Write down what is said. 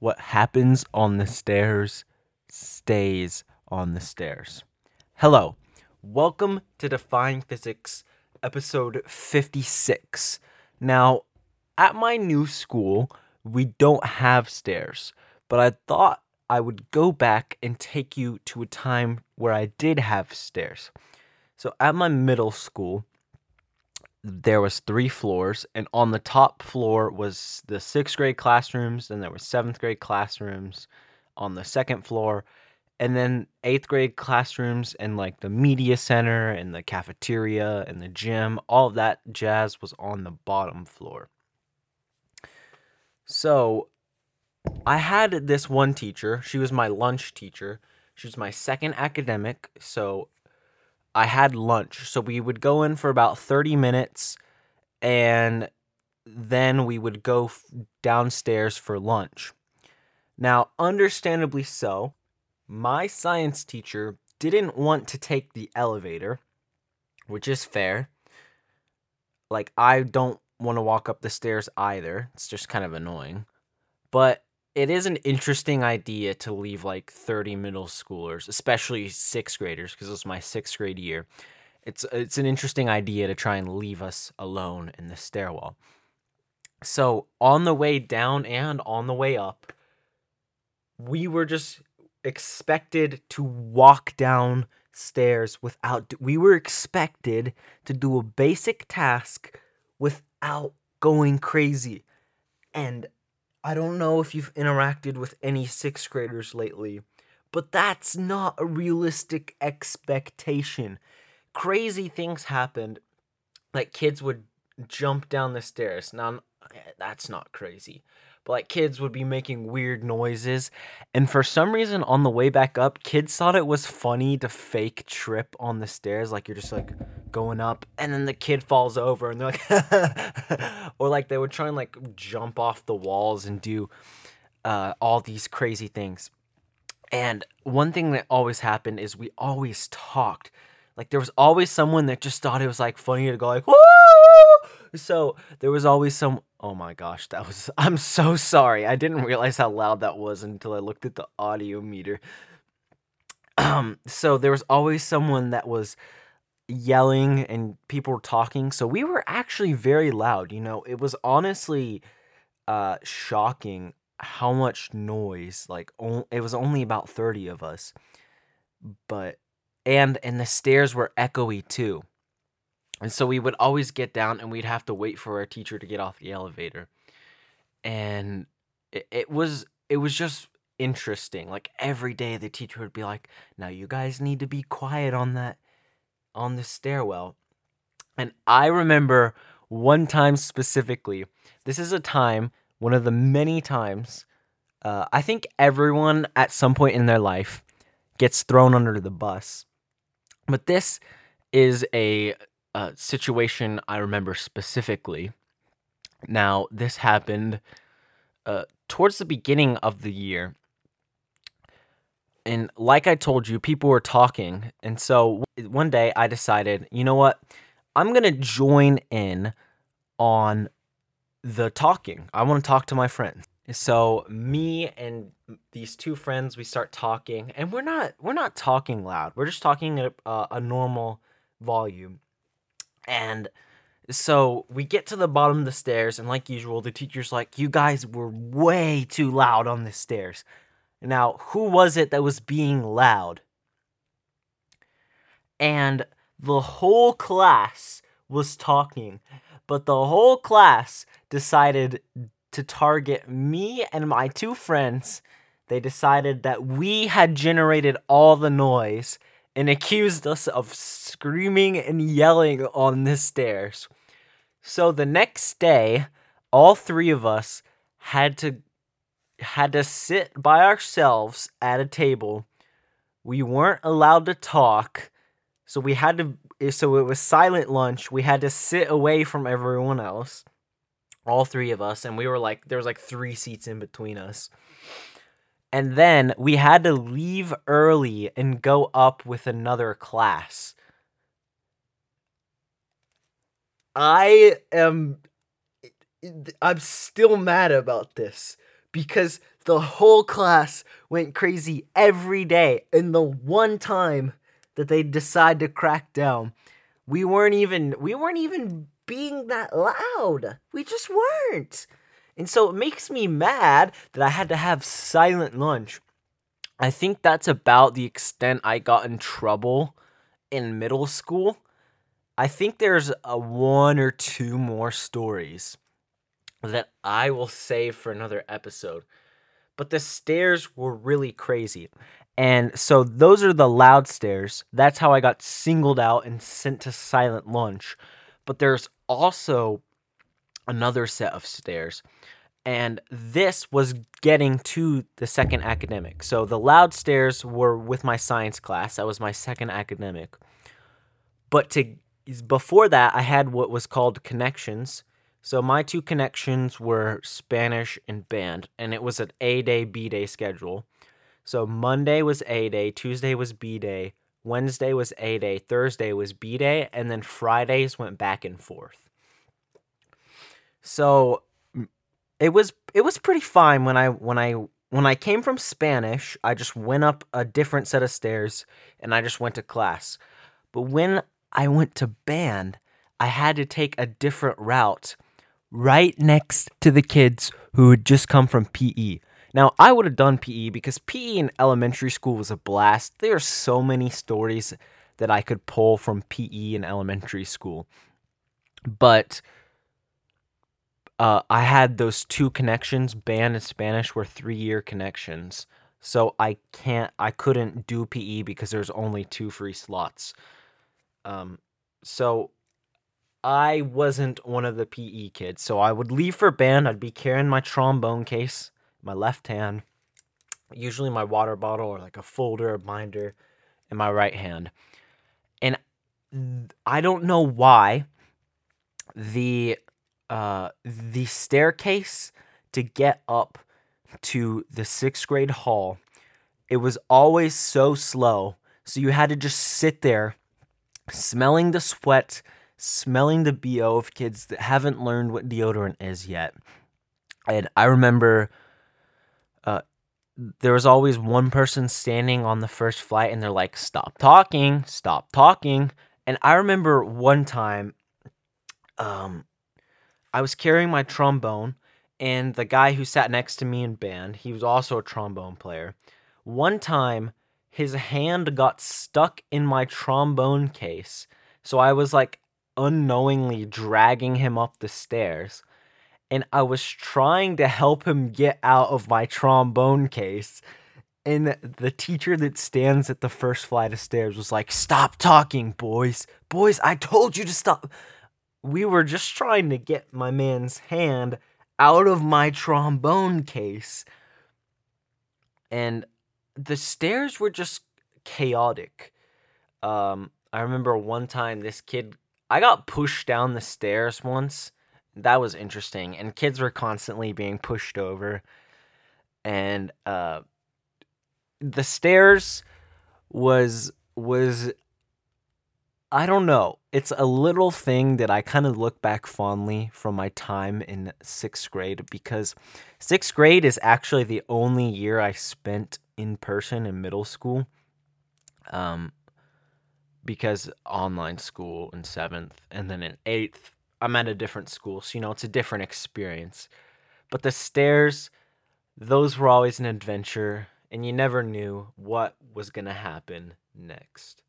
What happens on the stairs stays on the stairs. Hello, welcome to Defying Physics, episode 56. Now, at my new school, we don't have stairs, but I thought I would go back and take you to a time where I did have stairs. So, at my middle school, there was three floors and on the top floor was the sixth grade classrooms and there were seventh grade classrooms on the second floor and then eighth grade classrooms and like the media center and the cafeteria and the gym all of that jazz was on the bottom floor. So i had this one teacher she was my lunch teacher she was my second academic so I had lunch. So we would go in for about 30 minutes and then we would go f- downstairs for lunch. Now, understandably so, my science teacher didn't want to take the elevator, which is fair. Like, I don't want to walk up the stairs either. It's just kind of annoying. But it is an interesting idea to leave like 30 middle schoolers, especially sixth graders, because it was my sixth grade year. It's it's an interesting idea to try and leave us alone in the stairwell. So on the way down and on the way up, we were just expected to walk down stairs without we were expected to do a basic task without going crazy. And I don't know if you've interacted with any sixth graders lately, but that's not a realistic expectation. Crazy things happened. Like kids would jump down the stairs. Now, eh, that's not crazy. But like kids would be making weird noises. And for some reason, on the way back up, kids thought it was funny to fake trip on the stairs. Like you're just like going up, and then the kid falls over, and they're like, or like they would try and like jump off the walls and do uh, all these crazy things. And one thing that always happened is we always talked. Like there was always someone that just thought it was like funny to go like, Woo! So there was always some oh my gosh that was i'm so sorry. I didn't realize how loud that was until i looked at the audio meter. Um so there was always someone that was yelling and people were talking. So we were actually very loud you know? It was honestly uh shocking how much noise like on, it was only about 30 of us but and and the stairs were echoey too and so we would always get down and we'd have to wait for our teacher to get off the elevator. And it, it was it was just interesting. Like every day the teacher would be like, "Now you guys need to be quiet on that on the stairwell." And I remember one time specifically. This is a time, one of the many times uh, I think everyone at some point in their life gets thrown under the bus. But this is a uh, situation I remember specifically. Now, this happened uh, towards the beginning of the year. And like I told you, people were talking. And so one day I decided, you know what? I'm going to join in on the talking. I want to talk to my friends. So me and these two friends, we start talking, and we're not we're not talking loud. We're just talking at a, a normal volume. And so we get to the bottom of the stairs, and like usual, the teacher's like, You guys were way too loud on the stairs. Now, who was it that was being loud? And the whole class was talking, but the whole class decided to target me and my two friends. They decided that we had generated all the noise and accused us of screaming and yelling on the stairs. So the next day, all three of us had to had to sit by ourselves at a table. We weren't allowed to talk, so we had to so it was silent lunch. We had to sit away from everyone else. All three of us and we were like there was like 3 seats in between us. And then we had to leave early and go up with another class. I am I'm still mad about this because the whole class went crazy every day. And the one time that they decide to crack down, we weren't even we weren't even being that loud. We just weren't. And so it makes me mad that I had to have silent lunch. I think that's about the extent I got in trouble in middle school. I think there's a one or two more stories that I will save for another episode. But the stairs were really crazy. And so those are the loud stairs. That's how I got singled out and sent to silent lunch. But there's also another set of stairs. And this was getting to the second academic. So the loud stairs were with my science class. That was my second academic. But to before that, I had what was called connections. So my two connections were Spanish and band, and it was an A day, B day schedule. So Monday was A day, Tuesday was B day, Wednesday was A day, Thursday was B day, and then Fridays went back and forth. So it was it was pretty fine when I when I when I came from Spanish, I just went up a different set of stairs and I just went to class. But when I went to band, I had to take a different route right next to the kids who had just come from PE. Now, I would have done PE because PE in elementary school was a blast. There are so many stories that I could pull from PE in elementary school. But uh, I had those two connections. Band and Spanish were three year connections. So I can't, I couldn't do PE because there's only two free slots. Um, so I wasn't one of the PE kids. So I would leave for band. I'd be carrying my trombone case, my left hand, usually my water bottle or like a folder, a binder in my right hand. And I don't know why the uh, the staircase to get up to the sixth grade hall it was always so slow so you had to just sit there smelling the sweat, smelling the BO of kids that haven't learned what deodorant is yet. And I remember uh, there was always one person standing on the first flight and they're like, stop talking, stop talking. And I remember one time, um, I was carrying my trombone, and the guy who sat next to me in band, he was also a trombone player. One time, his hand got stuck in my trombone case. So I was like unknowingly dragging him up the stairs. And I was trying to help him get out of my trombone case. And the teacher that stands at the first flight of stairs was like, Stop talking, boys. Boys, I told you to stop. We were just trying to get my man's hand out of my trombone case. And the stairs were just chaotic. Um, I remember one time this kid, I got pushed down the stairs once. That was interesting, and kids were constantly being pushed over. And uh, the stairs was was I don't know. It's a little thing that I kind of look back fondly from my time in sixth grade because sixth grade is actually the only year I spent in person in middle school. Um, because online school in seventh, and then in eighth, I'm at a different school, so you know it's a different experience. But the stairs, those were always an adventure, and you never knew what was gonna happen next.